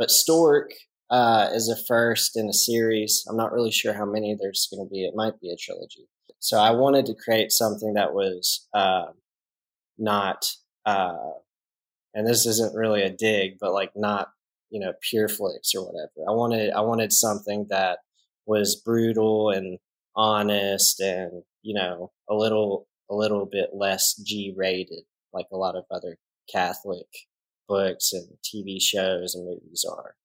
but Stork uh, is a first in a series. I'm not really sure how many there's going to be. It might be a trilogy. So I wanted to create something that was uh, not, uh, and this isn't really a dig, but like not you know Pure Flix or whatever. I wanted I wanted something that was brutal and honest and you know a little a little bit less G rated like a lot of other Catholic books and TV shows and movies are.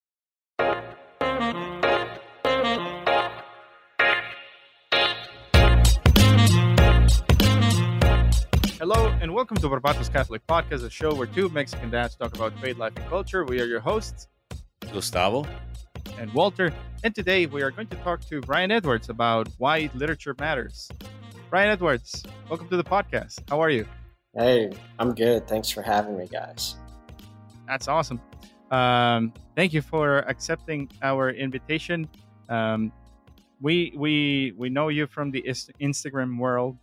Hello and welcome to Barbatos Catholic Podcast, a show where two Mexican dads talk about faith, life, and culture. We are your hosts, Gustavo and Walter, and today we are going to talk to Brian Edwards about why literature matters. Brian Edwards, welcome to the podcast. How are you? Hey, I'm good. Thanks for having me, guys. That's awesome. Um, thank you for accepting our invitation. Um, we we we know you from the Instagram world,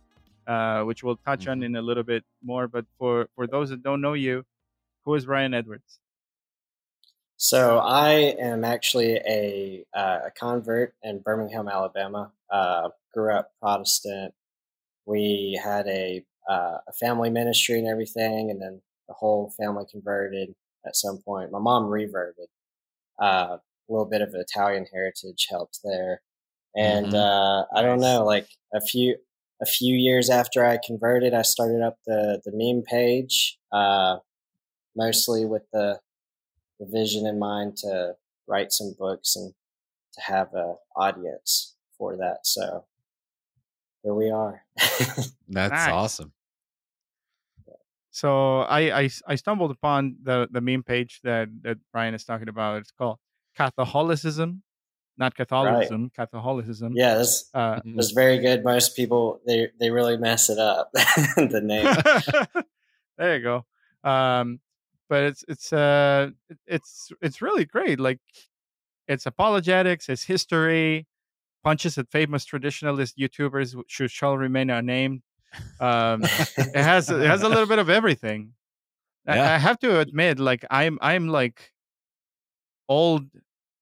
uh, which we'll touch on Mm-hmm. in a little bit more. But for for those that don't know you, who is Brian Edwards? So I am actually a, uh, a convert in Birmingham, Alabama. Uh, grew up Protestant. We had a uh, a family ministry and everything, and then the whole family converted at some point. My mom reverted. Uh, a little bit of Italian heritage helped there, and Mhm. uh, I don't know, like a few a few years after I converted, I started up the the meme page, uh, mostly with the the vision in mind to write some books and to have a audience for that. So here we are. That's Nice. awesome. So I, I I stumbled upon the the meme page that that Brian is talking about. It's called Catholicism, not Catholicism, Catholicism. yeah, this Uh, was very good. Most people they they really mess it up. the name. there you go. Um, but it's it's uh it's it's really great. Like it's apologetics, it's history, punches at famous traditionalist YouTubers who shall remain unnamed. Um, it has it has a little bit of everything. I, Yeah. I have to admit, like I'm I'm like old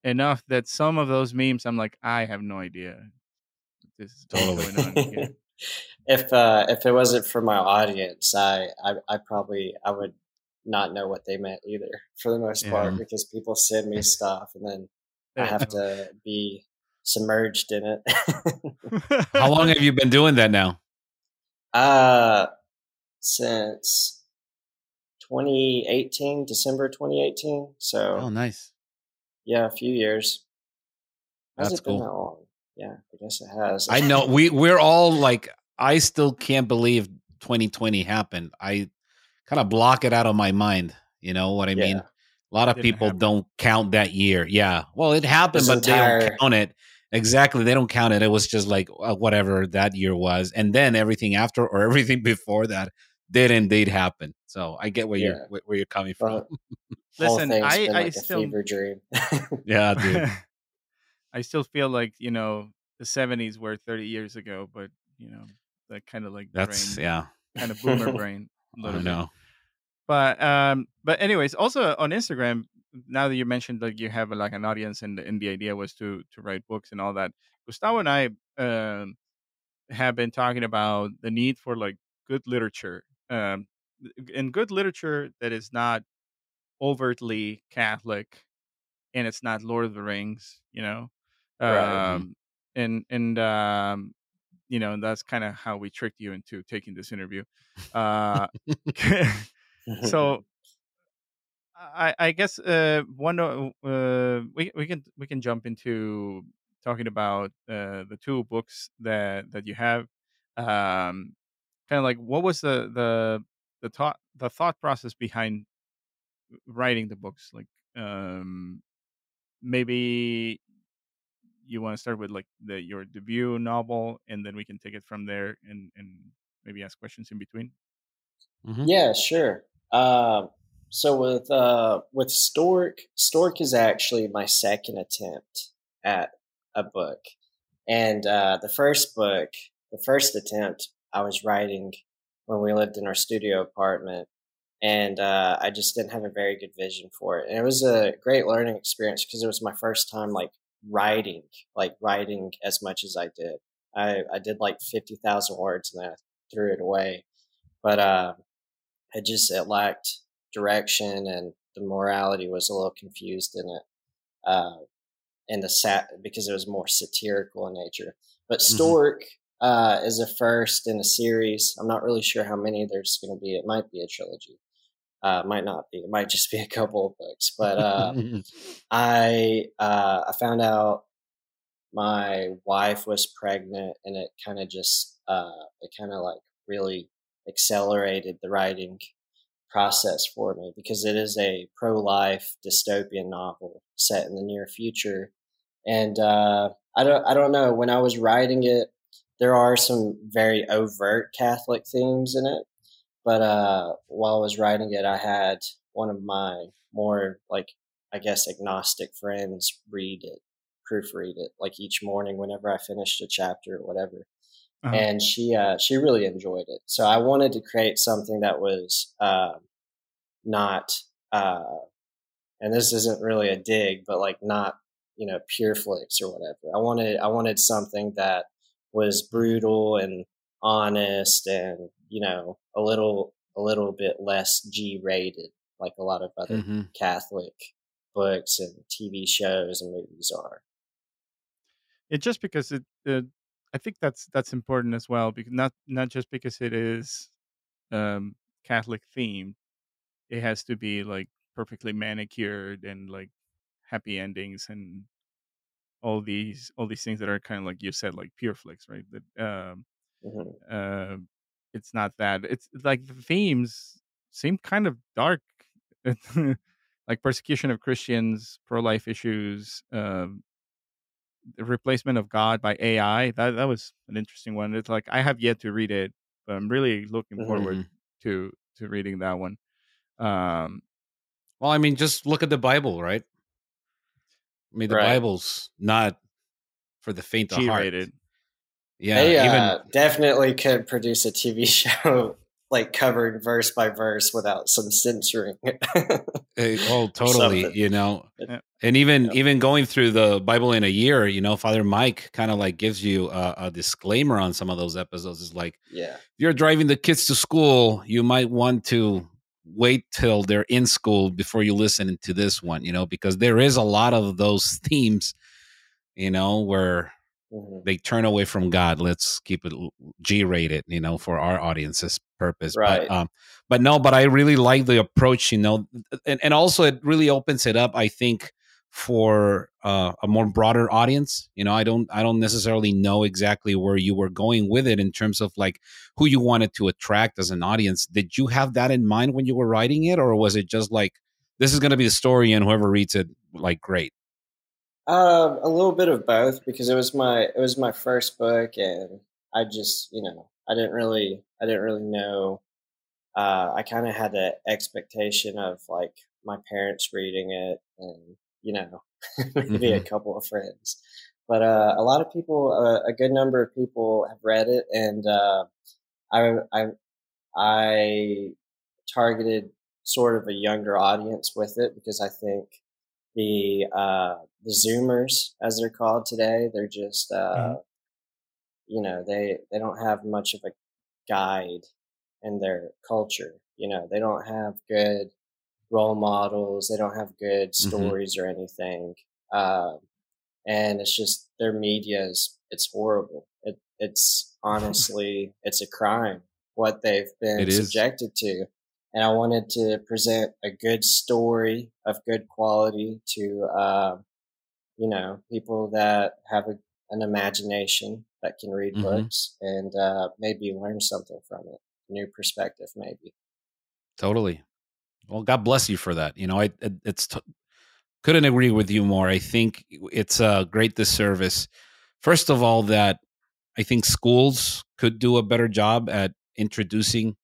enough that some of those memes I'm like I have no idea. This is Totally. going on here. if uh, if it wasn't for my audience, I, I I probably I would not know what they meant either for the most part because people send me stuff and then I have to be submerged in it. How long have you been doing that now? Uh since 2018, December 2018. So Oh, nice. yeah, a few years. Has That's it been cool. that long? Yeah, I guess it has. I know we we're all like I still can't believe 2020 happened. I kind of block it out of my mind. You know what I mean? A lot of people happen. don't count that year. Yeah. Well, it happened, This but they don't count it. Exactly. They don't count it. It was just like uh, whatever that year was. And then everything after or everything before that did indeed happen. So I get where Yeah. you're where- where you're coming from. Well, Listen, I- been I like still- fever dream. yeah, dude. I still feel like you know the '70s were 30 years ago, but you know that kind of like That's brain, yeah. kind of boomer brain. A I little bit. know. But um, but anyways, also on Instagram, now that you mentioned like you have like an audience and the, and the idea was to to write books and all that, Gustavo and I um have been talking about the need for like good literature, um, and good literature that is not overtly Catholic, and it's not Lord of the Rings, you know, Right. um, and and um, you know, and that's kind of how we tricked you into taking this interview. Uh, so I, I guess uh, one o- uh, we we can we can jump into talking about uh, the two books that that you have. Um, kind of like what was the the the thought the thought process behind writing the books? Like um, maybe you want to start with like the your debut novel, and then we can take it from there and and maybe ask questions in between. Mhm. Yeah, sure. Uh, so with uh, with Stork, Stork is actually my second attempt at a book, and uh, the first book, the first attempt, I was writing when we lived in our studio apartment, and uh, I just didn't have a very good vision for it. And it was a great learning experience because it was my first time like writing, like writing as much as I did. I, I did like 50,000 words and then I threw it away. But uh, it just, it lacked direction and the morality was a little confused in it. Uh, and the sat because it was more satirical in nature. But mm-hmm. Stork mm-hmm. uh, is a first in a series. I'm not really sure how many there's going to be. It might be a trilogy. Uh, might not be. It might just be a couple of books. But uh, I uh, I found out my wife was pregnant, and it kind of just uh, it kind of like really accelerated the writing process for me because it is a pro-life dystopian novel set in the near future, and uh, I don't I don't know when I was writing it. There are some very overt Catholic themes in it, but uh, while I was writing it, I had one of my more like I guess agnostic friends read it, proofread it, like each morning whenever I finished a chapter or whatever. Uh-huh. And she uh, she really enjoyed it. So I wanted to create something that was uh, not, uh, and this isn't really a dig, but like not you know Pure Flix or whatever. I wanted I wanted something that was brutal and honest and you know a little a little bit less G rated, like a lot of other mm-hmm. Catholic books and TV shows and movies are. It just because it, it I think that's that's important as well because not not just because it is um, Catholic themed, it has to be like perfectly manicured and like happy endings and all these all these things that are kind of like you said like Pure Flix right that um mm-hmm. uh, it's not that it's like the themes seem kind of dark like persecution of christians pro-life issues um the replacement of god by ai that that was an interesting one it's like i have yet to read it but i'm really looking mm-hmm. forward to to reading that one um well i mean just look at the bible right i mean the right. bible's not for the faint of heart yeah, they uh, even, definitely could produce a TV show like covered verse by verse without some censoring. Eh, oh, totally. You know, and even yeah. even going through the Bible in a year, you know, Father Mike kind of like gives you a, a, disclaimer on some of those episodes. Is like, yeah, if you're driving the kids to school, you might want to wait till they're in school before you listen to this one. You know, because there is a lot of those themes. You know, where Mm-hmm. They turn away from God. Let's keep it G rated, you know, for our audience's purpose. Right. But, um, but no, but I really like the approach, you know, and, and also it really opens it up, I think, for uh, a more broader audience. You know, I don't, I don't necessarily know exactly where you were going with it in terms of like who you wanted to attract as an audience. Did you have that in mind when you were writing it, or was it just like this is going to be the story and whoever reads it, like, great? Um, a little bit of both because it was my it was my first book, and I just you know I didn't really I didn't really know. Uh, I kind of had the expectation of like my parents reading it, and you know maybe mm-hmm. a couple of friends, but uh, a lot of people, uh, a good number of people have read it, and uh, I I I targeted sort of a younger audience with it because I think the uh, the Zoomers, as they're called today, they're just uh, mm-hmm. you know they they don't have much of a guide in their culture. You know, they don't have good role models. They don't have good mm-hmm. stories mm-hmm. or anything. Uh, and it's just their media is it's horrible. It, it's honestly it's a crime what they've been subjected to and I wanted to present a good story of good quality to, uh, you know, people that have a, an imagination that can read mm-hmm. books and uh, maybe learn something from it, a new perspective, maybe. Totally. Well, God bless you for that. You know, I it, it's t- couldn't agree with you more. I think it's a great disservice. First of all, that I think schools could do a better job at introducing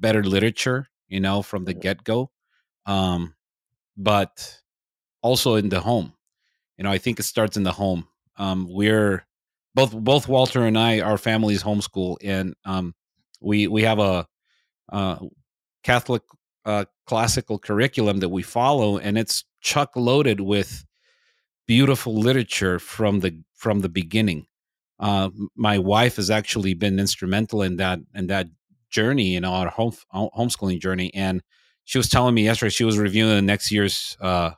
better literature you know, from the get go. Um, but also in the home. You know, I think it starts in the home. Um, we're both both Walter and I, our families homeschool, and um, we we have a, a Catholic uh, classical curriculum that we follow, and it's chuck loaded with beautiful literature from the from the beginning. Uh, my wife has actually been instrumental in that in that journey, you know, our home homeschooling journey. And she was telling me yesterday she was reviewing the next year's uh,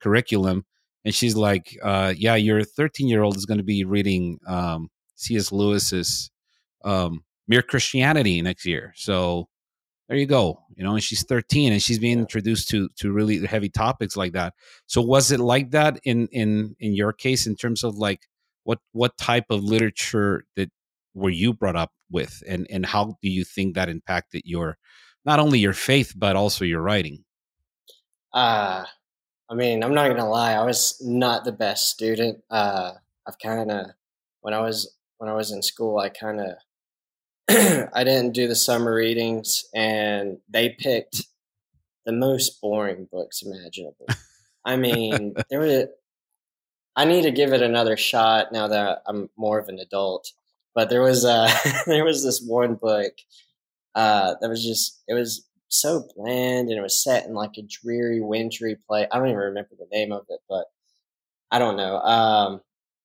curriculum, and she's like, uh, "Yeah, your 13 year old is going to be reading um, C.S. Lewis's um, Mere Christianity next year." So there you go you know and she's 13 and she's being introduced to to really heavy topics like that so was it like that in in in your case in terms of like what what type of literature that were you brought up with and and how do you think that impacted your not only your faith but also your writing uh i mean i'm not gonna lie i was not the best student uh i've kind of when i was when i was in school i kind of I didn't do the summer readings, and they picked the most boring books imaginable. I mean, there were. I need to give it another shot now that I'm more of an adult. But there was uh there was this one book uh, that was just it was so bland and it was set in like a dreary wintry place. I don't even remember the name of it, but I don't know. Um,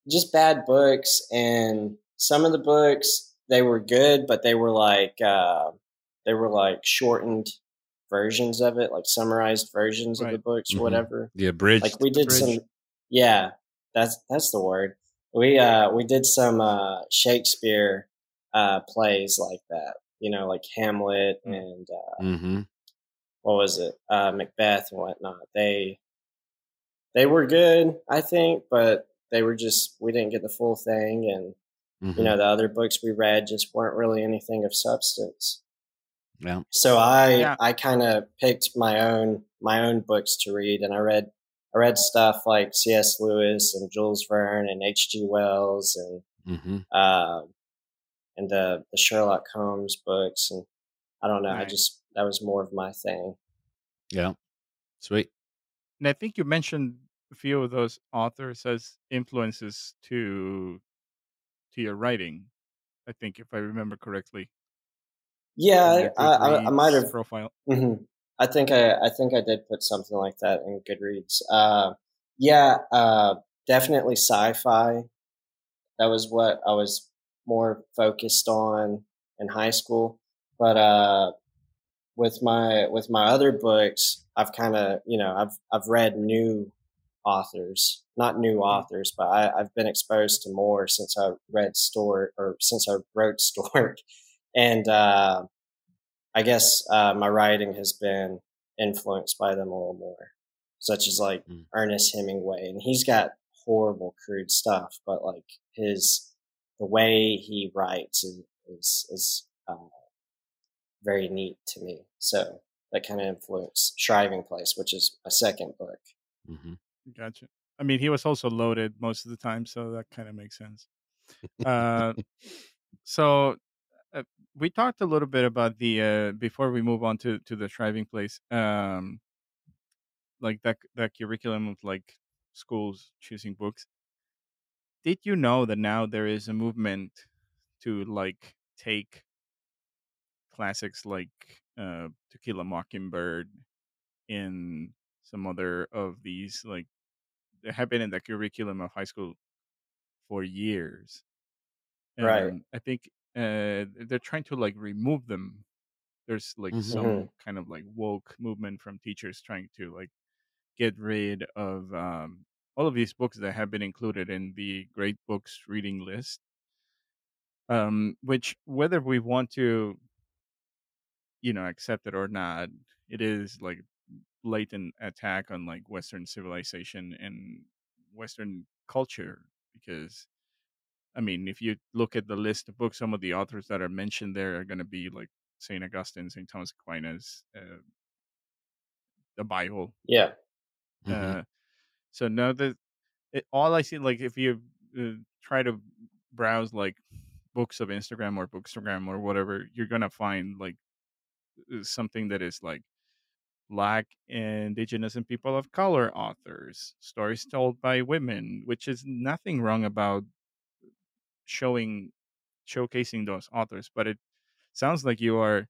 just bad books and some of the books they were good, but they were like uh, they were like shortened versions of it, like summarized versions right. of the books or mm-hmm. whatever. The abridged. Like we did some. Yeah, that's that's the word. We uh we did some uh Shakespeare uh plays like that. You know, like Hamlet mm. and uh, mm-hmm. what was it, uh, Macbeth and whatnot. They they were good, I think, but they were just we didn't get the full thing and Mm-hmm. You know, the other books we read just weren't really anything of substance. Yeah. So I yeah. I kind of picked my own my own books to read, and I read I read stuff like C.S. Lewis and Jules Verne and H.G. Wells and mm-hmm. uh, and the the Sherlock Holmes books, and I don't know. Right. I just that was more of my thing. Yeah, sweet. And I think you mentioned a few of those authors as influences to to your writing. I think, if I remember correctly. Yeah, I, I, I, might have profile. Mm-hmm. I think I, I think I did put something like that in Goodreads. Uh, yeah, uh, definitely sci-fi. That was what I was more focused on in high school. But uh, with my with my other books, I've kind of you know I've I've read new authors, not new mm-hmm. authors, but I, have been exposed to more since I read Stork or since I wrote Stork. And uh, I guess uh, my writing has been influenced by them a little more, such as like mm. Ernest Hemingway. And he's got horrible, crude stuff, but like his, the way he writes is, is, is uh, very neat to me. So that kind of influenced Shriving Place, which is a second book. Mm-hmm. Gotcha. I mean, he was also loaded most of the time, so that kind of makes sense. Uh, so we talked a little bit about the uh, before we move on to to the Shriving Place, um, like that that curriculum of like schools choosing books. Did you know that now there is a movement to like take classics like uh, To Kill a Mockingbird in some other of these like they have been in the curriculum of high school for years. And right. I think uh, they're trying to like remove them. There's like mm-hmm. some kind of like woke movement from teachers trying to like get rid of um, all of these books that have been included in the great books reading list. Um, which whether we want to, you know, accept it or not, it is like blatant attack on like Western civilization and Western culture because I mean, if you look at the list of books, some of the authors that are mentioned there are going to be like Saint Augustine, Saint Thomas Aquinas, uh, the Bible. Yeah. Mm-hmm. Uh, so now that it, all I see, like if you uh, try to browse like books of Instagram or Bookstagram or whatever, you're gonna find like uh, something that is like black indigenous and people of color authors stories told by women which is nothing wrong about showing showcasing those authors but it sounds like you are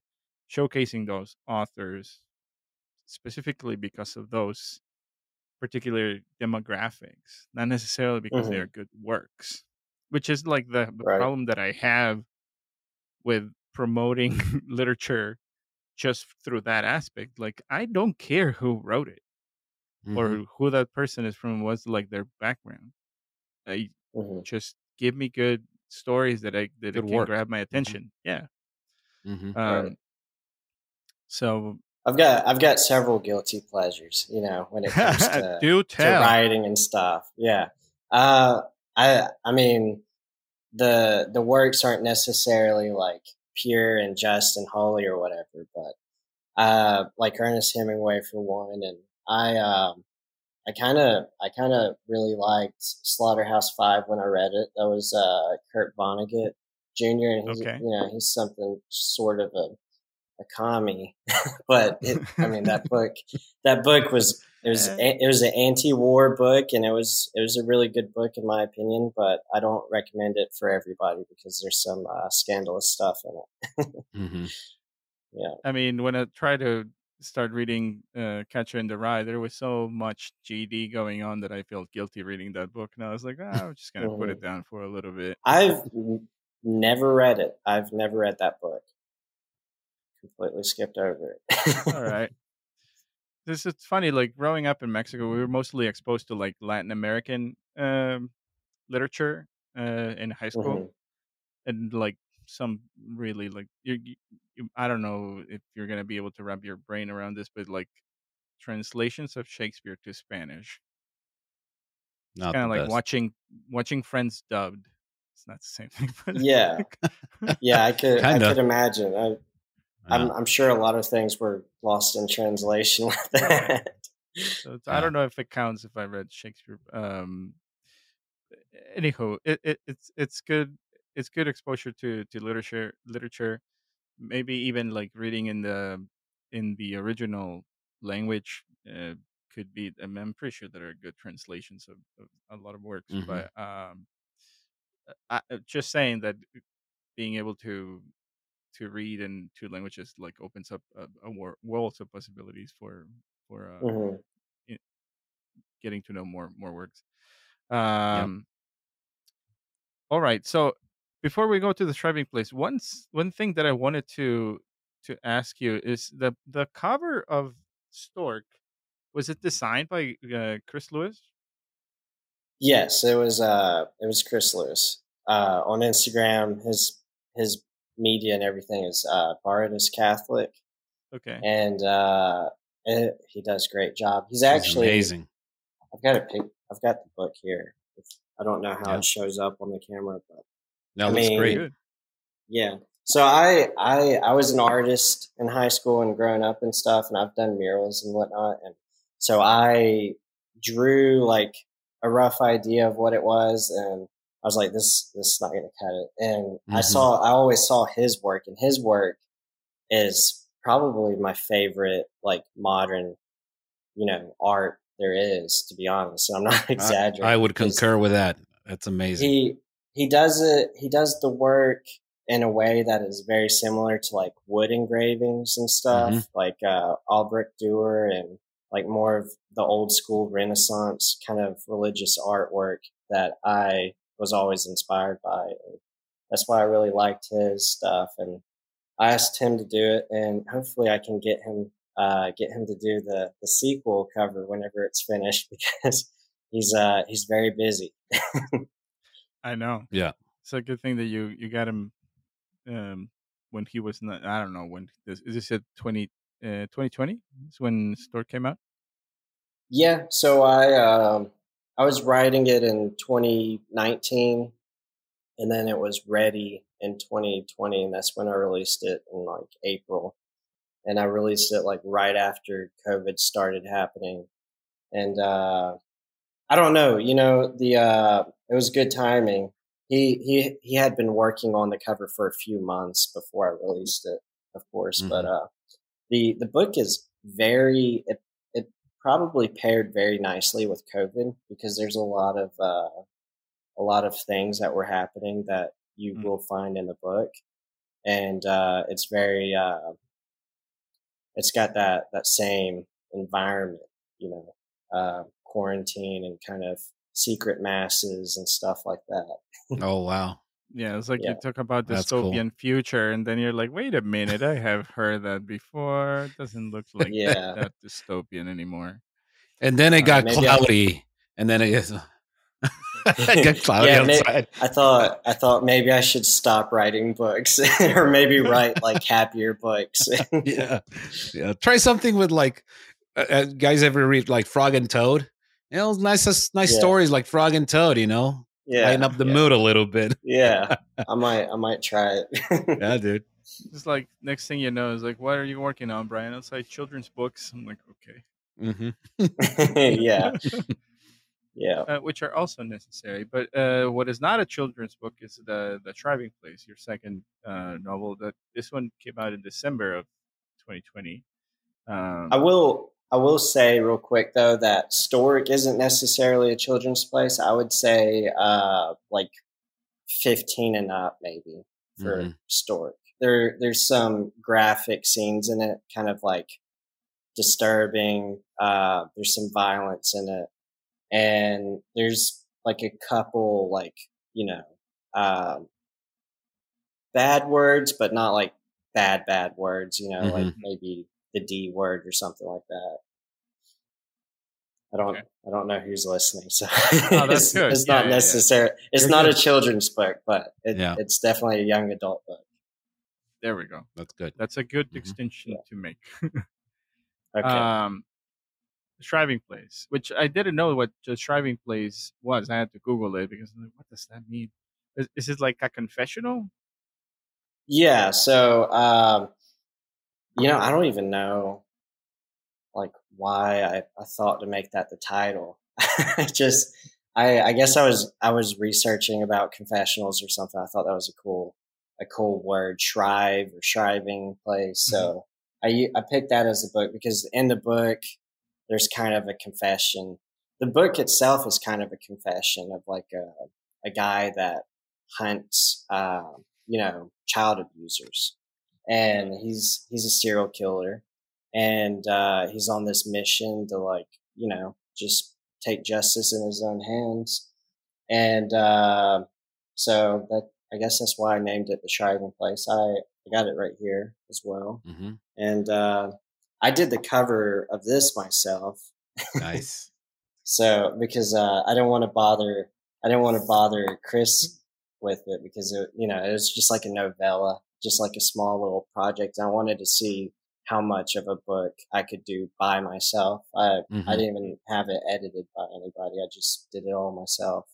showcasing those authors specifically because of those particular demographics, not necessarily because mm-hmm. they are good works, which is like the, the right. problem that I have with promoting literature just through that aspect. Like, I don't care who wrote it mm-hmm. or who that person is from, what's like their background. I mm-hmm. just give me good stories that I that can grab my mm-hmm. attention. Yeah. Mm-hmm. Um, right. So I've got I've got several guilty pleasures, you know, when it comes to, to writing and stuff. Yeah. Uh, I I mean the the works aren't necessarily like pure and just and holy or whatever, but uh, like Ernest Hemingway for one, and I um, I kind of I kind of really liked Slaughterhouse Five when I read it. That was uh, Kurt Vonnegut Jr. and he's okay. you know he's something sort of a a commie, but it, I mean that book, that book was it was it was an anti-war book, and it was it was a really good book in my opinion. But I don't recommend it for everybody because there's some uh, scandalous stuff in it. mm-hmm. Yeah, I mean when I tried to start reading uh, Catcher in the Rye, there was so much GD going on that I felt guilty reading that book, and I was like, oh, I'm just gonna put it down for a little bit. I've never read it. I've never read that book completely skipped over it. All right. This it's funny. Like growing up in Mexico, we were mostly exposed to like Latin American um, literature uh, in high school, mm-hmm. and like some really like you, you, I don't know if you're gonna be able to wrap your brain around this, but like translations of Shakespeare to Spanish. Not kind of like best. watching watching Friends dubbed. It's not the same thing, but yeah, yeah, I could I could imagine. I I'm, I'm sure a lot of things were lost in translation with that. So I don't know if it counts if I read Shakespeare. Um, anyhow, it, it, it's it's good. It's good exposure to to literature. Literature, maybe even like reading in the in the original language uh, could be. I mean, I'm pretty sure there are good translations of, of a lot of works, mm-hmm. but um, I, just saying that being able to to read in two languages like opens up a, a world of possibilities for for uh, mm-hmm. getting to know more more works. Um, All right, so before we go to the shriving place, one one thing that I wanted to to ask you is the the cover of Stork was it designed by uh, Chris Lewis? Yes, it was. Uh, it was Chris Lewis uh, on Instagram. His his media and everything is uh, Bardus Catholic. Okay. And uh, it, he does a great job. He's actually amazing. I've got a pic. I've got the book here. I don't know how yeah. it shows up on the camera, but that I looks mean, great. Yeah. So I I I was an artist in high school and growing up and stuff, and I've done murals and whatnot, and so I drew like a rough idea of what it was, and I was like, this this is not going to cut it. And mm-hmm. I saw, I always saw his work, and his work is probably my favorite, like modern, you know, art there is. To be honest, I'm not exaggerating. I, I would concur with that. That's amazing. He he does it. He does the work in a way that is very similar to like wood engravings and stuff, mm-hmm. like uh, Albrecht Dürer and like more of the old school Renaissance kind of religious artwork that I was always inspired by. And that's why I really liked his stuff. And I asked him to do it, and hopefully I can get him uh, get him to do the the sequel cover whenever it's finished because he's uh he's very busy. I know. Yeah, it's a good thing that you you got him um when he was not. I don't know when this is this at 20 uh, 2020 is when Stork came out. Yeah, so I um I was writing it in 2019, and then it was ready in 2020, and that's when I released it in like April. And I released it like right after COVID started happening, and uh, I don't know, you know, the uh, it was good timing. He he he had been working on the cover for a few months before I released it, of course, mm-hmm. but uh, the the book is very it it probably paired very nicely with COVID because there's a lot of uh, a lot of things that were happening that you mm. will find in the book, and uh, it's very uh, it's got that that same environment, you know, uh, quarantine and kind of secret masses and stuff like that. oh wow. Yeah, it's like Yeah. you talk about That's cool. dystopian future, and then you're like, wait a minute, I have heard that before. It doesn't look like Yeah. that dystopian anymore. And then it Uh, got maybe I- cloudy. and then it gets it got cloudy Yeah, may- outside. I thought I thought maybe I should stop writing books or maybe write like happier books. yeah. Yeah. Try something with like uh, uh, guys ever read like Frog and Toad? You know, nice nice Yeah. stories like Frog and Toad, you know? yeah, Lighten up the yeah, mood a little bit. Yeah, I might I might try it. Yeah, dude. It's like next thing you know, is like, what are you working on, Brian? It's like children's books. I'm like, okay, Mm-hmm. yeah, yeah. uh, which are also necessary. But uh, what is not a children's book is the the Shriving Place, your second uh, novel. That this one came out in December of 2020. Um, I will I will say real quick though that Stork isn't necessarily a children's place. I would say uh like 15 and up maybe for Mhm. Stork. There there's some graphic scenes in it, kind of like disturbing. Uh there's some violence in it. And there's like a couple like, you know, um bad words, but not like bad bad words, you know, like Mhm. maybe the D word or something like that. I don't Okay. I don't know who's listening, so Oh, that's it's, good. it's Yeah, not yeah, yeah. necessary. It's You're not good. a children's book, but it, Yeah. it's definitely a young adult book. there we go. That's good. That's a good Mhm. extension Yeah. to make. Okay. um, the Striving Place, which I didn't know what the Striving Place was. I had to Google it because I'm like, what does that mean? Is, is it like a confessional? Yeah, so um, you know, I don't even know like why I, I thought to make that the title. I just I I guess I was I was researching about confessionals or something. I thought that was a cool a cool word, shrive or shriving place. So I I picked that as the book because in the book there's kind of a confession. The book itself is kind of a confession of like a a guy that hunts um, you know child abusers and he's he's a serial killer. And uh, he's on this mission to like you know just take justice in his own hands. And uh, so that i guess that's why i named it the shriving place. I, I got it right here as well. Hmm and uh, i did the cover of this myself. Nice. so because uh, I didn't want to bother, I didn't want to bother Chris with it because it, you know it was just like a novella, just like a small little project. I wanted to see how much of a book I could do by myself. I Mhm. I didn't even have it edited by anybody. I just did it all myself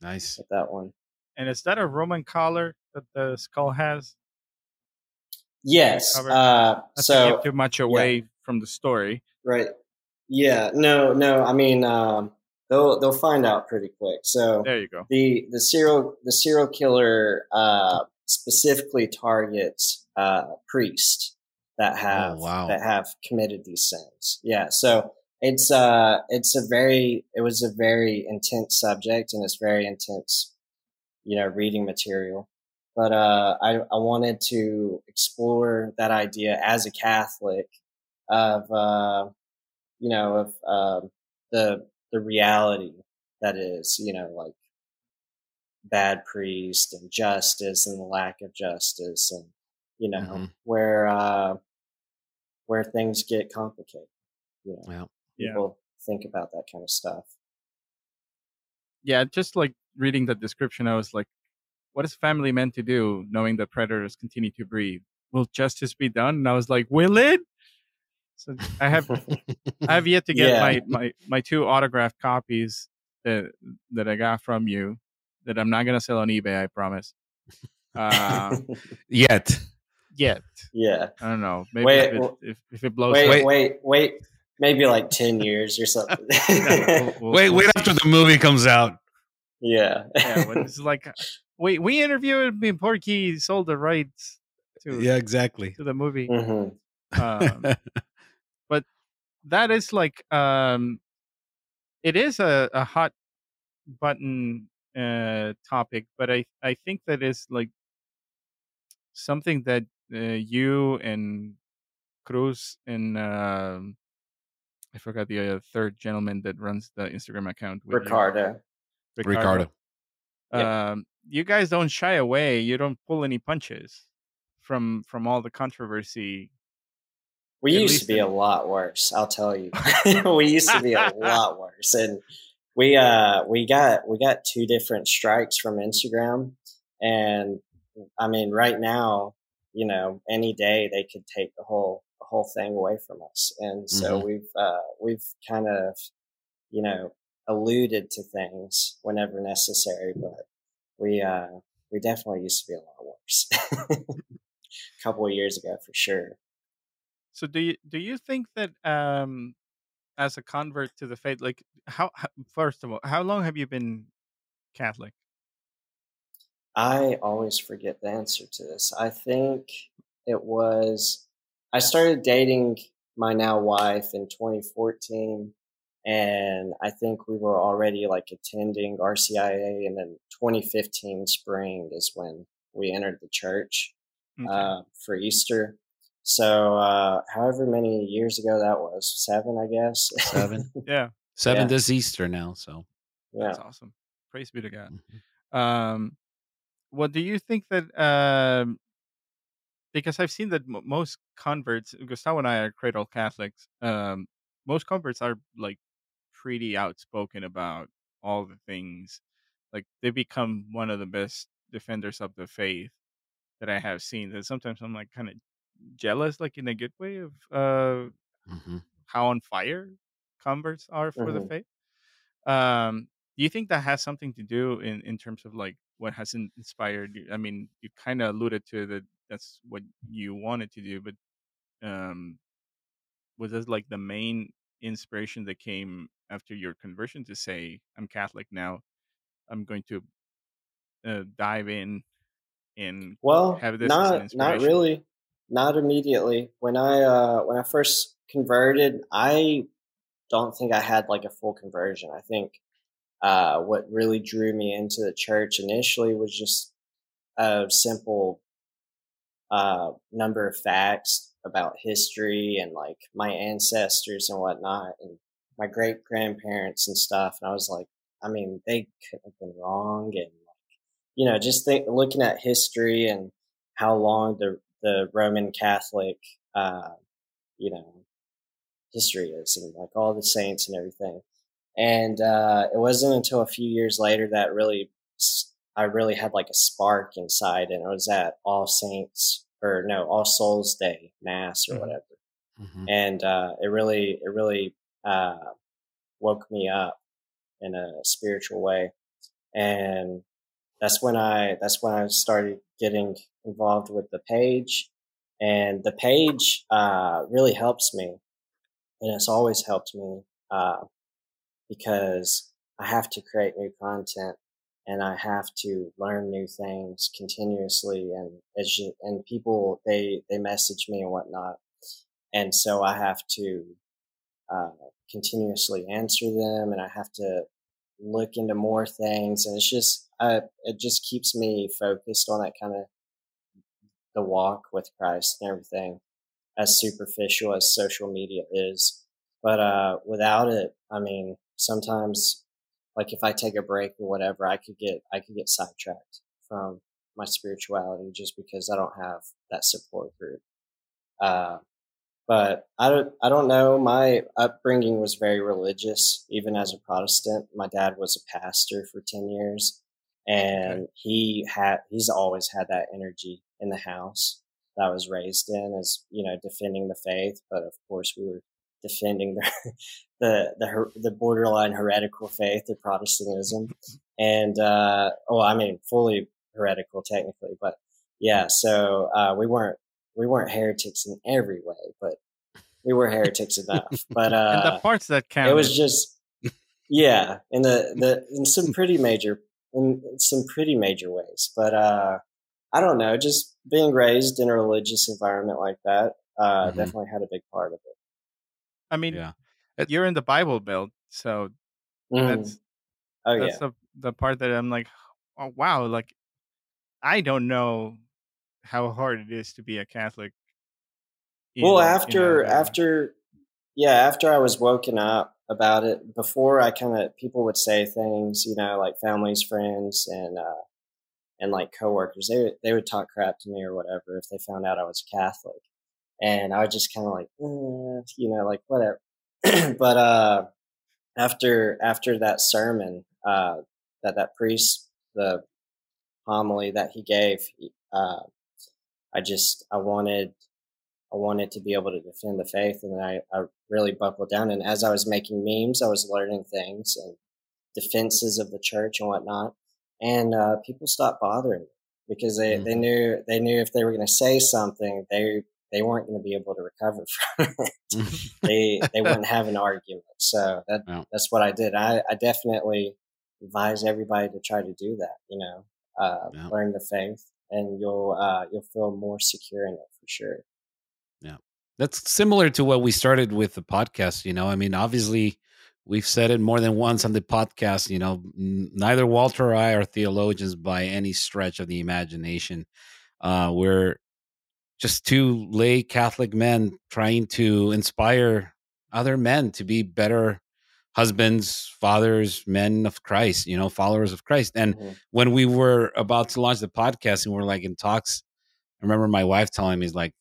Nice. with that one. And is that a Roman collar that the skull has? Yes. Uh, Not to so too much away from the story. right. Yeah. No. No. I mean, um, they'll they'll find out pretty quick. So There you go. the the serial the serial killer uh, specifically targets uh, priests that have wow. that have committed these sins. Yeah, so it's uh it's a very it was a very intense subject and it's very intense, you know, reading material. But uh, I I wanted to explore that idea as a Catholic of uh, you know of um the the reality that is you know like bad priest and justice and the lack of justice and you know Mhm. where uh where things get complicated you know Well, Yeah. people think about that kind of stuff Yeah, just like reading the description, I was like, what is family meant to do knowing that predators continue to breed? Will justice be done? And I was like, will it? So I have I have yet to get Yeah. my, my my two autographed copies that that I got from you that I'm not gonna sell on eBay. I promise. Uh, yet. yet yeah I don't know. Maybe Wait, if, it, if if it blows wait, up, Wait. wait wait maybe like 10 years or something yeah, we'll- we'll- Wait, we'll wait see. after the movie comes out. yeah Yeah, but it's like wait, we interviewed me. Porky sold the rights to Yeah, exactly. to the movie. hmm Um, but that is like um it is a, a hot button uh topic but i i think that is like something that uh, you and cruz and um I forgot the uh, third gentleman that runs the Instagram account. With Ricardo. Ricardo. Ricardo. Um, you guys don't shy away. You don't pull any punches from from all the controversy. We used to be in... a lot worse. I'll tell you. we used to be a lot worse, and we uh we got we got two different strikes from Instagram, and I mean right now, you know, any day they could take the whole the whole thing away from us, and so mm-hmm. we've uh we've kind of you know alluded to things whenever necessary, but we uh we definitely used to be a lot worse. a couple of years ago for sure. So do you do you think that um as a convert to the faith like how, how first of all how long have you been Catholic? I always forget the answer to this. I think it was I started dating my now wife in 2014 and I think we were already like attending RCIA and then 2015 spring is when we entered the church okay. uh, for Easter. So, uh, however many years ago that was, seven, I guess. Seven. yeah. Seven yeah. this Easter now. So, yeah. That's awesome. Praise be to God. Mm-hmm. Um, what do you think that, um, because I've seen that m- most converts, Gustavo and I are cradle Catholics, um, most converts are like pretty outspoken about all the things. Like they become one of the best defenders of the faith that I have seen. That sometimes I'm like kind of jealous, like in a good way, of uh, mm-hmm. how on fire converts are for mm-hmm. the faith. Um, do you think that has something to do in in terms of like what has inspired you? I mean, you kind of alluded to that. That's what you wanted to do, but um, was this like the main inspiration that came after your conversion to say, "I'm Catholic now. I'm going to uh, dive in and well, have this not not really, not immediately. When I uh, when I first converted, I don't think I had like a full conversion. I think uh, what really drew me into the church initially was just a simple uh, number of facts about history and like my ancestors and whatnot, and my great grandparents and stuff. And I was like, I mean, they could have been wrong, and you know, just think looking at history and how long the the Roman Catholic, uh, you know, history is, and like all the saints and everything. And uh, it wasn't until a few years later that really, I really had like a spark inside, and it was at All Saints or no All Souls Day Mass or mm-hmm. whatever. Mm-hmm. And uh, it really, it really uh, woke me up in a spiritual way, and that's when I that's when I started getting involved with the page, and the page uh, really helps me, and it's always helped me uh, because I have to create new content and I have to learn new things continuously, and as you, and people they they message me and whatnot, and so I have to uh, continuously answer them, and I have to look into more things, and it's just uh, it just keeps me focused on that kind of the walk with Christ and everything, as superficial as social media is. But uh, without it, I mean, sometimes, like if I take a break or whatever, I could get I could get sidetracked from my spirituality just because I don't have that support group. Uh, but I don't, I don't know. My upbringing was very religious, even as a Protestant. My dad was a pastor for 10 years and he had, he's always had that energy in the house that I was raised in as, you know, defending the faith. But of course we were defending the, the, the, the borderline heretical faith of Protestantism. And, uh, well, I mean, fully heretical technically, but yeah, so, uh, we weren't we weren't heretics in every way, but we were heretics enough. But uh, and the parts that count, it was just yeah, in the the in some pretty major in some pretty major ways. But uh, I don't know, just being raised in a religious environment like that uh, mm-hmm. definitely had a big part of it. I mean, yeah. you're in the Bible Belt, so mm. that's oh, that's yeah. the the part that I'm like, oh wow, like I don't know how hard it is to be a Catholic. Well, after after yeah, after I was woken up about it, before I kind of people would say things, you know, like families, friends, and uh, and like coworkers, they they would talk crap to me or whatever if they found out I was Catholic, and I would just kind of like, eh, you know, like whatever. but uh, after after that sermon, uh, that that priest, the homily that he gave, uh, I just I wanted I wanted to be able to defend the faith, and I, I really buckled down. And as I was making memes, I was learning things and defenses of the church and whatnot. And uh, people stopped bothering me because they, mm-hmm. they knew they knew if they were going to say something, they they weren't going to be able to recover from it. they they wouldn't have an argument. So that that's what I did. I, I definitely advise everybody to try to do that. You know, uh, learn the faith, and you'll uh, you'll feel more secure in it for sure. Yeah. That's similar to what we started with the podcast. You know, I mean, obviously, we've said it more than once on the podcast. You know, neither Walter or I are theologians by any stretch of the imagination. Uh, we're just two lay Catholic men trying to inspire other men to be better husbands, fathers, men of Christ, you know, followers of Christ. And mm-hmm. when we were about to launch the podcast and we are like in talks, I remember my wife telling me, like,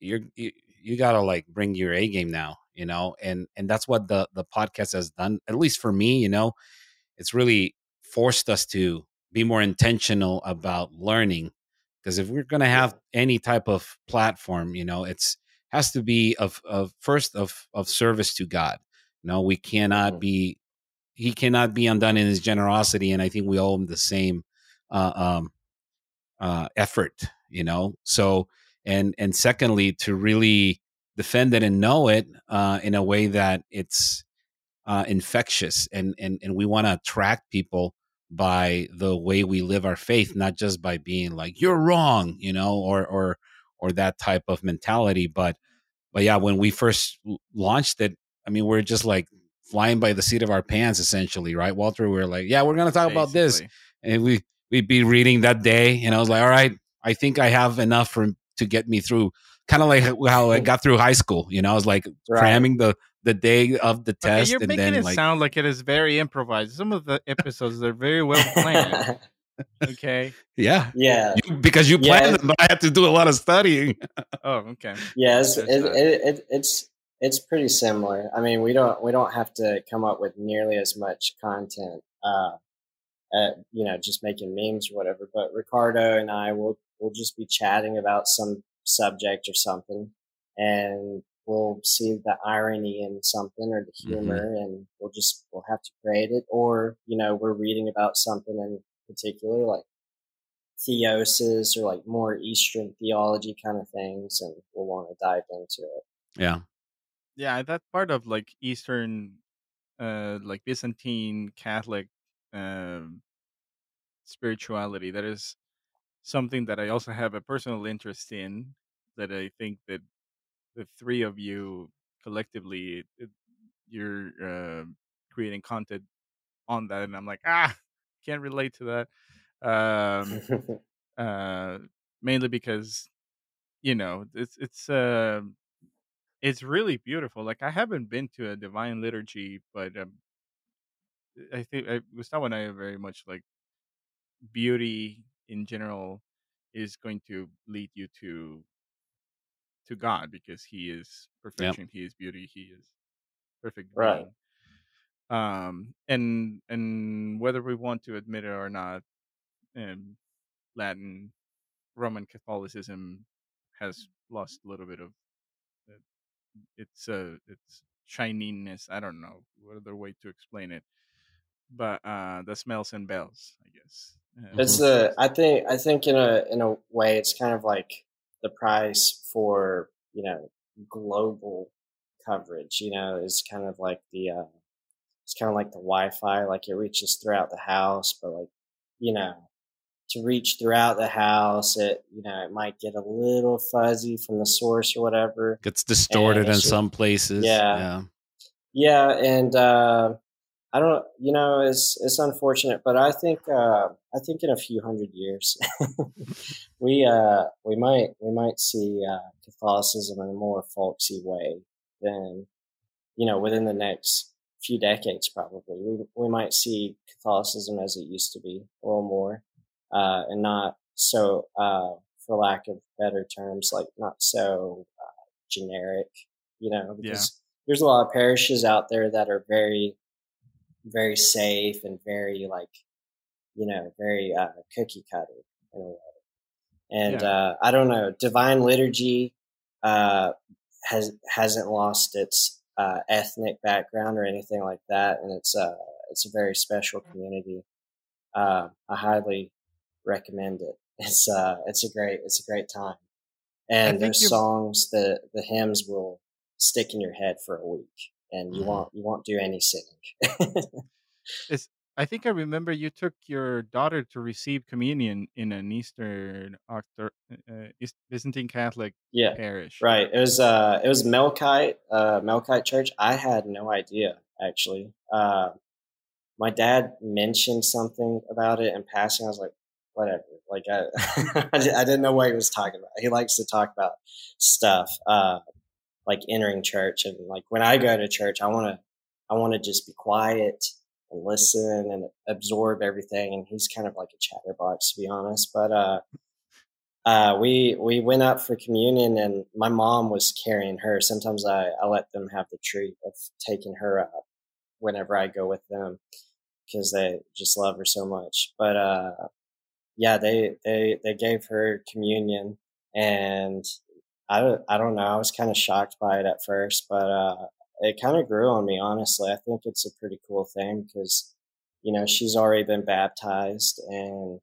you're, you, you got to like bring your A game now, you know? And, and that's what the, the podcast has done, at least for me, you know, it's really forced us to be more intentional about learning. Because if we're going to have any type of platform, you know, it's has to be of, of first of, of service to God no, we cannot be. He cannot be undone in his generosity, and I think we owe him the same uh, um, uh, effort. You know, so and and secondly, to really defend it and know it uh, in a way that it's uh, infectious, and and and we want to attract people by the way we live our faith, not just by being like you're wrong, you know, or or or that type of mentality. But but yeah, when we first launched it, I mean, we're just like flying by the seat of our pants, essentially, right, Walter? We are like, yeah, we're gonna talk Basically. about this, and we we'd be reading that day, and I was like, all right, I think I have enough for to get me through. Kind of like how I got through high school, you know. I was like right. cramming the the day of the test. Okay, you're and making then, it like, sound like it is very improvised. Some of the episodes are very well planned. okay. Yeah. Yeah. You, because you planned yeah. them, but I had to do a lot of studying. oh, okay. Yes, it, it, it, it's it's pretty similar. I mean, we don't we don't have to come up with nearly as much content, uh, at, you know, just making memes or whatever. But Ricardo and I will will just be chatting about some subject or something, and we'll see the irony in something or the mm-hmm. humor, mm-hmm. and we'll just we'll have to create it. Or you know, we're reading about something in particular, like theosis or like more Eastern theology kind of things, and we'll want to dive into it. Yeah, yeah, that part of like Eastern, uh, like Byzantine Catholic um, spirituality, that is something that I also have a personal interest in. That I think that the three of you collectively, it, you're uh, creating content on that, and I'm like, ah, can't relate to that. Um, uh, mainly because you know it's it's uh, it's really beautiful. Like I haven't been to a divine liturgy, but um, I think I, Gustavo and I are very much like beauty in general is going to lead you to to God because He is perfection, yep. He is beauty, He is perfect right. Um, and and whether we want to admit it or not, um, Latin Roman Catholicism has lost a little bit of it's uh it's shininess. I don't know what other way to explain it, but uh the smells and bells, I guess. Uh, it's the I think I think in a in a way it's kind of like the price for you know global coverage. You know, is kind of like the uh, it's kind of like the Wi-Fi. Like it reaches throughout the house, but like you know to reach throughout the house. It you know it might get a little fuzzy from the source or whatever. Gets distorted in some places. Yeah, yeah, yeah and uh, I don't. You know, it's it's unfortunate, but I think uh, I think in a few hundred years we uh, we might we might see uh, Catholicism in a more folksy way than you know, within the next few decades, probably we we might see Catholicism as it used to be or more, uh, and not so, uh, for lack of better terms, like not so uh, generic, you know, because yeah. there's a lot of parishes out there that are very, very safe and very like, you know, very uh, cookie cutter in a way. And yeah. uh, I don't know, divine liturgy uh, has hasn't lost its uh, ethnic background or anything like that, and it's a it's a very special community. Uh, I highly recommend it. It's uh it's a great it's a great time, and there's songs the the hymns will stick in your head for a week, and you mm-hmm. won't you won't do any singing. it's I think I remember you took your daughter to receive communion in an Eastern Octor, uh, East Byzantine Catholic yeah, parish. Right. It was uh, it was Melkite uh, Melkite Church. I had no idea actually. Uh, my dad mentioned something about it in passing. I was like, whatever. Like I, I didn't know what he was talking about. He likes to talk about stuff, uh, like entering church, and like when I go to church, I want to, I want to just be quiet and listen and absorb everything. And he's kind of like a chatterbox, to be honest. But uh, uh, we we went up for communion, and my mom was carrying her. Sometimes I, I let them have the treat of taking her up whenever I go with them because they just love her so much. But uh, yeah, they they they gave her communion, and I I don't know. I was kind of shocked by it at first, but uh, it kind of grew on me, honestly. I think it's a pretty cool thing because, you know, she's already been baptized and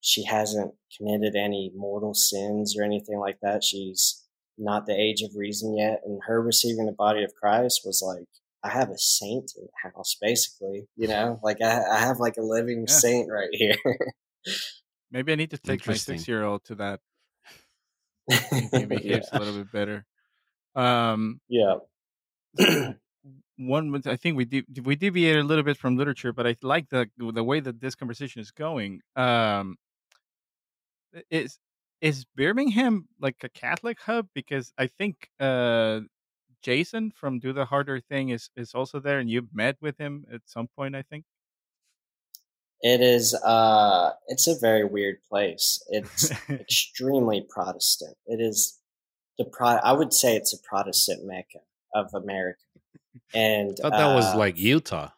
she hasn't committed any mortal sins or anything like that. She's not the age of reason yet. And her receiving the body of Christ was like, I have a saint in the house, basically, you know, like I, I have like a living yeah. saint right here. Maybe I need to take my six year old to that. Maybe behaves yeah. a little bit better. Um, yeah. one I think we de- we deviated a little bit from literature, but I like the the way that this conversation is going. Um, is is Birmingham like a Catholic hub? Because I think uh, Jason from Do the Harder Thing is is also there, and you've met with him at some point. I think it is. Uh, it's a very weird place. It's extremely Protestant. It is the pro. I would say it's a Protestant mecca of America. And I thought that uh, was like Utah.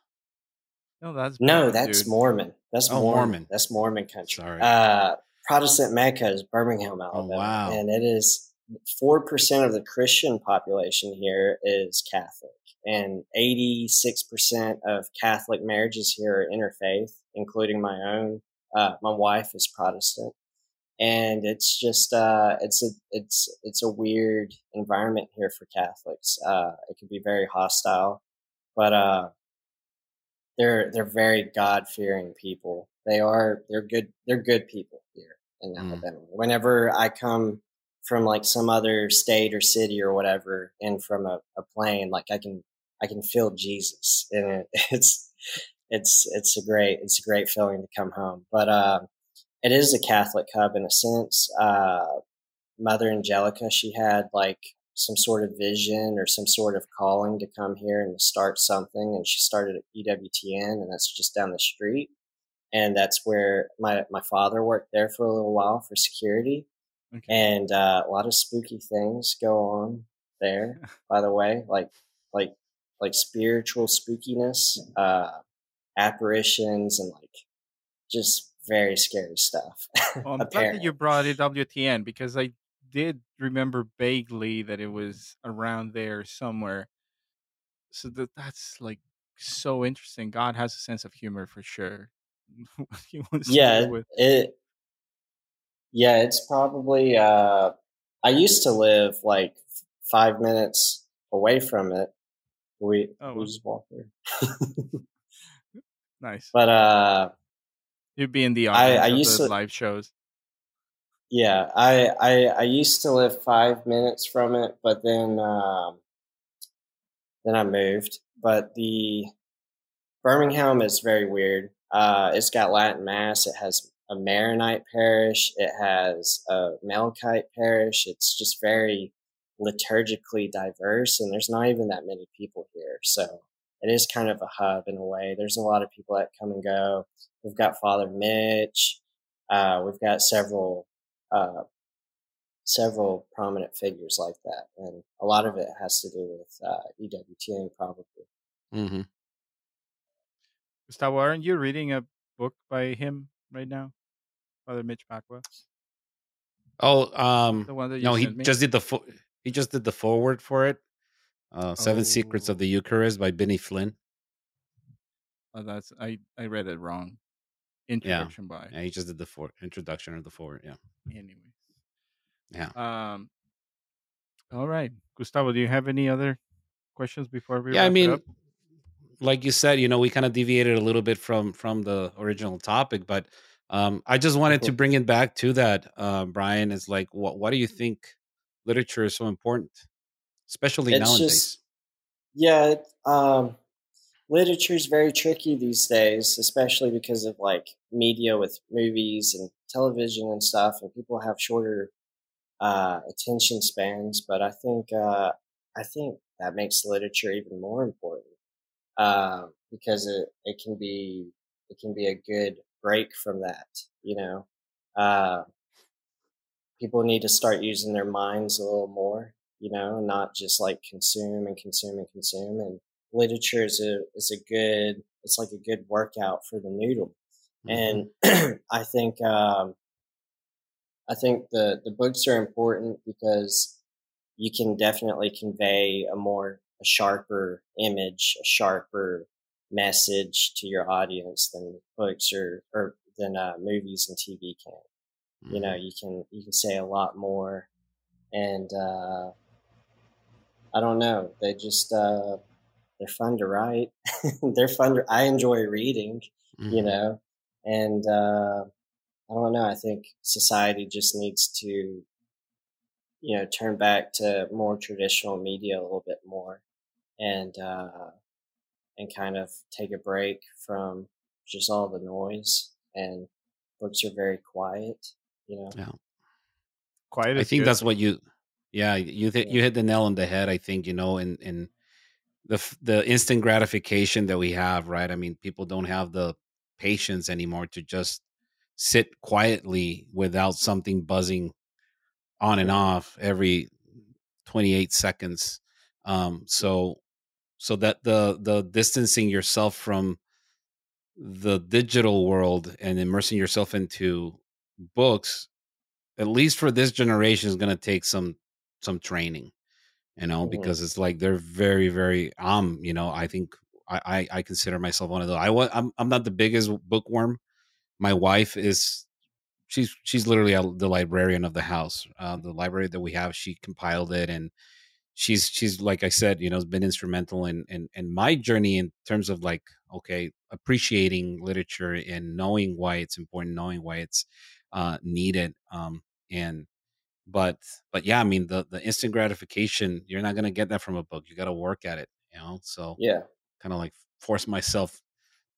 No, that's Mormon, no, that's dude. Mormon. That's oh, Mormon. Mormon. That's Mormon country. Sorry. Uh, Protestant Mecca is Birmingham, oh, Alabama, oh, wow. and it is four percent of the Christian population here is Catholic, and eighty-six percent of Catholic marriages here are interfaith, including my own. Uh, my wife is Protestant, and it's just uh, it's a it's it's a weird environment here for Catholics. Uh, it can be very hostile, but uh, they're they're very God fearing people. They are they're good they're good people here in mm. Alabama. Whenever I come from like some other state or city or whatever, and from a, a plane, like I can I can feel Jesus, and it, it's it's it's a great it's a great feeling to come home. But uh, it is a Catholic hub in a sense. Uh, Mother Angelica, she had like some sort of vision or some sort of calling to come here and to start something, and she started at EWTN, and that's just down the street. And that's where my my father worked there for a little while for security, okay. and uh, a lot of spooky things go on there. by the way, like like like spiritual spookiness, uh, apparitions, and like just very scary stuff. Well, I'm glad that you brought it WTN because I did remember vaguely that it was around there somewhere. So that that's like so interesting. God has a sense of humor for sure. yeah, it. Yeah, it's probably. uh I used to live like five minutes away from it. We oh, we just walk there. nice, but uh You'd be in the audience I, I used to, live shows. Yeah, I, I I used to live five minutes from it, but then um, then I moved. But the Birmingham is very weird. Uh, it's got Latin Mass. It has a Maronite parish. It has a Melkite parish. It's just very liturgically diverse, and there's not even that many people here. So it is kind of a hub in a way. There's a lot of people that come and go. We've got Father Mitch. Uh, we've got several uh, several prominent figures like that, and a lot of it has to do with uh, EWTN probably. Mm-hmm. Gustavo, aren't you reading a book by him right now, Father Mitch Pacwa? Oh, um, The one that you no, he me? just did the fo- he just did the forward for it. Uh, Seven Secrets of Oh. the Eucharist by Vinny Flynn. Oh, that's I I read it wrong. Introduction by. Yeah, he just did the for- introduction or the forward. Yeah, Anyway. yeah. Um. All right, Gustavo. Do you have any other questions before we? yeah, I mean, like you said, you know, we kind of deviated a little bit from from the original topic, but um, I just wanted to bring it back to that. Uh, Brian is like, what what do you think literature is so important, especially It's nowadays? just yeah, um, literature is very tricky these days, especially because of like media with movies and television and stuff, and people have shorter uh, attention spans. But I think uh, I think that makes literature even more important uh, because it, it can be it can be a good break from that. You know, uh, people need to start using their minds a little more. You know, not just like consume and consume and consume. And literature is a is a good it's like a good workout for the noodle. Mhm. And I think um, I think the the books are important because you can definitely convey a more a sharper image, a sharper message to your audience than books or or than uh, movies and TV can. You know, Mhm. you can you can say a lot more, and uh, I don't know. They just uh, they're fun to write. they're fun. To, I enjoy reading. You Mhm. know, and uh, I don't know. I think society just needs to, you know, turn back to more traditional media a little bit more, and uh, and kind of take a break from just all the noise. And books are very quiet. You know. Yeah. Quiet I think good. that's what you, yeah, you hit Yeah. you hit the nail on the head. I think you know, in in the the instant gratification that we have, right? I mean, people don't have the patience anymore to just sit quietly without something buzzing on and off every 28 seconds. Um, so so that the the distancing yourself from the digital world and immersing yourself into books at least for this generation is going to take some some training you know Mhm. because it's like they're very very um you know i think i i, I consider myself one of those i was I'm, I'm not the biggest bookworm my wife is she's she's literally the librarian of the house uh, the library that we have she compiled it and she's she's like i said you know has been instrumental in in, in my journey in terms of like okay appreciating literature and knowing why it's important knowing why it's uh needed um and but but yeah i mean the the instant gratification you're not going to get that from a book you got to work at it you know so Yeah. kind of like force myself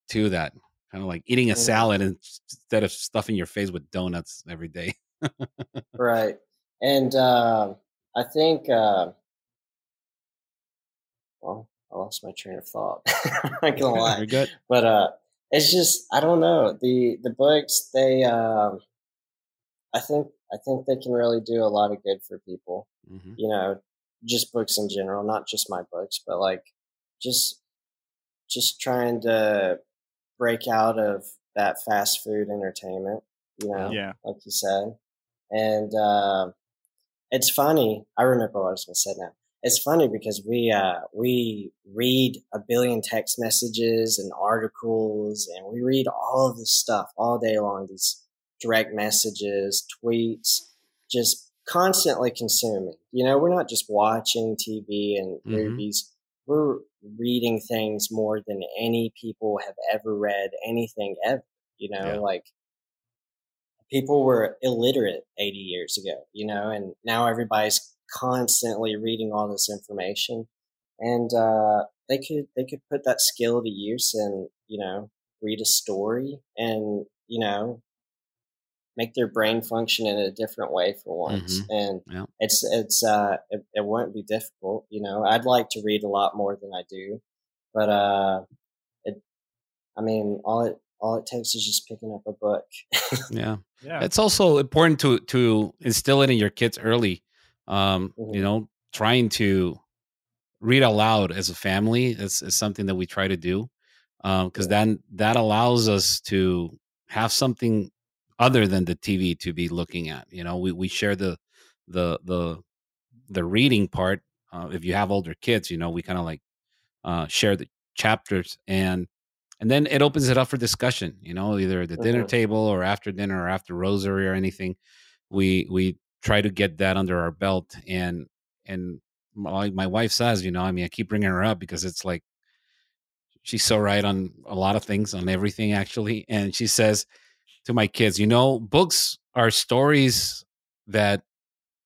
to that kind of like eating a Mhm. salad instead of stuffing your face with donuts every day Right. And uh, I think, uh, well, I lost my train of thought. I'm not gonna lie, but uh, it's just I don't know the the books. They, um, I think, I think they can really do a lot of good for people. hmm You know, just books in general, not just my books, but like just just trying to break out of that fast food entertainment. You know, Yeah. like you said. And uh, it's funny. I remember what I was going to say now. It's funny because we uh, we read a billion text messages and articles, and we read all of this stuff all day long. These direct messages, tweets, just constantly consuming. You know, we're not just watching TV and Mhm. movies. We're reading things more than any people have ever read anything ever. You know, Yeah. like people were illiterate 80 years ago, you know, and now everybody's constantly reading all this information and uh, they could they could put that skill to use and you know read a story and you know make their brain function in a different way for once. Mhm. And Yeah. it's it's uh it, it won't be difficult. You know, I'd like to read a lot more than I do, but uh, it. I mean, all it all it takes is just picking up a book. Yeah. Yeah. It's also important to to instill it in your kids early. Um, you Mhm. know, trying to read aloud as a family is, is something that we try to do. Um, because then that allows us to have something other than the TV to be looking at. You know, we, we share the the the the reading part. Uh, if you have older kids, you know, we kind of like uh, share the chapters and and then it opens it up for discussion you know either at the dinner Mhm. table or after dinner or after rosary or anything we we try to get that under our belt and and my, my wife says you know i mean i keep bringing her up because it's like she's so right on a lot of things on everything actually and she says to my kids you know books are stories that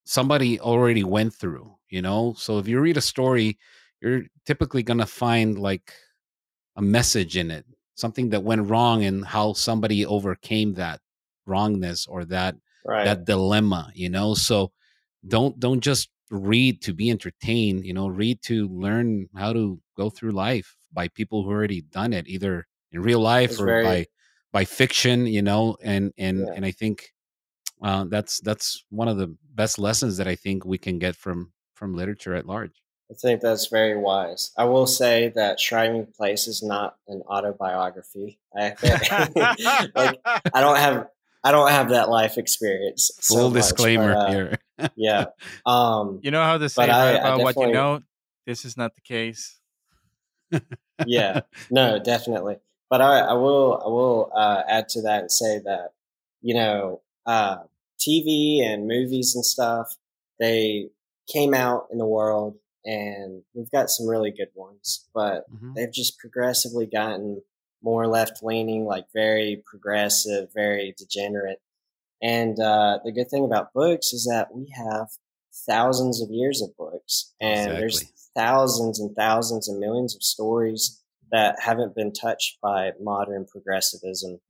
somebody already went through you know? So if you read a story you're typically going to find like a message in it something that went wrong and how somebody overcame that wrongness or that right. that dilemma you know? So don't don't just read to be entertained you know? Read to learn how to go through life by people who already done it either in real life It's or very- by by fiction you know and and Yeah. and i think uh, that's that's one of the best lessons that i think we can get from from literature at large I think that's very wise. I will say that Shriving Place is not an autobiography. I think, like I don't have I don't have that life experience. so full much, but, disclaimer uh, here Yeah. Um, you know how to say But I- I what you definitely- know. This is not the case. yeah. No, definitely. But I, I will I will uh, add to that and say that you know uh, TV and movies and stuff they came out in the world and we've got some really good ones, but Mhm. they've just progressively gotten more left leaning, like very progressive, very degenerate. And uh, the good thing about books is that we have thousands of years of books, and there's thousands and thousands and millions of stories that haven't been touched by modern progressivism.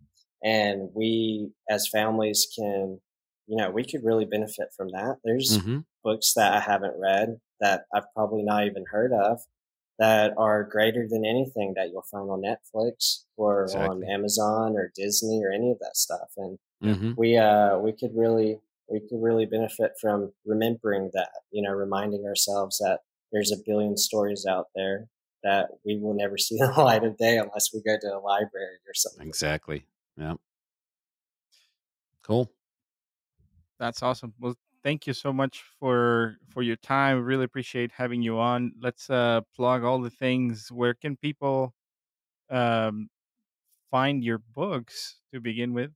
And we, as families, can, you know, we could really benefit from that. There's Mhm. books that I haven't read that I've probably not even heard of that are greater than anything that you'll find on Netflix or on Amazon or Disney or any of that stuff. And Mhm. we uh we could really we could really benefit from remembering that, you know, reminding ourselves that there's a billion stories out there that we will never see the light of day unless we go to a library or something. Exactly. Yeah. Cool. That's awesome. Well, thank you so much for for your time. Really appreciate having you on. Let's uh plug all the things. Where can people um find your books to begin with?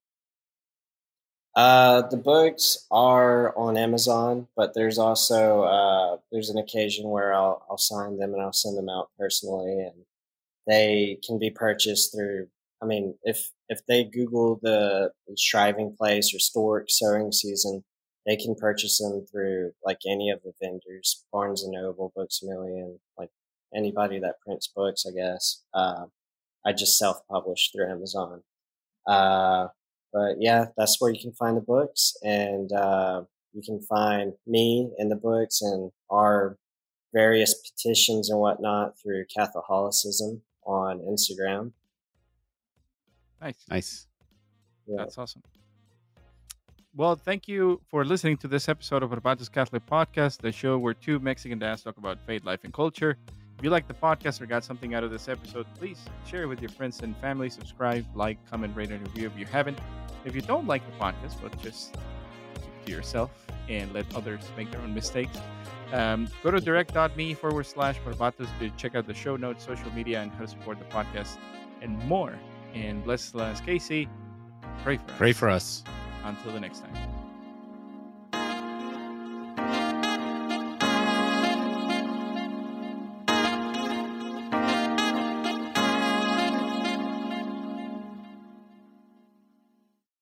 Uh, the books are on Amazon, but there's also uh, there's an occasion where I'll I'll sign them and I'll send them out personally, and they can be purchased through. I mean, if if they Google the Shriving Place or Stork Sewing Season, they can purchase them through like any of the vendors, Barnes and Noble, Books a Million, like anybody that prints books. I guess. Uh, I just self publish through Amazon. Uh, but yeah, that's where you can find the books, and uh, you can find me in the books and our various petitions and whatnot through Catholicism on Instagram. Nice. Nice. Yeah. That's awesome. Well, thank you for listening to this episode of Barbados Catholic Podcast, the show where two Mexican dads talk about faith, life, and culture. If you like the podcast or got something out of this episode, please share it with your friends and family. Subscribe, like, comment, rate, and review if you haven't. If you don't like the podcast, but just keep it to yourself and let others make their own mistakes, um, go to direct.me forward slash Barbados to check out the show notes, social media, and how to support the podcast and more. And bless Lance Casey. Pray for us. Pray for us. Until the next time.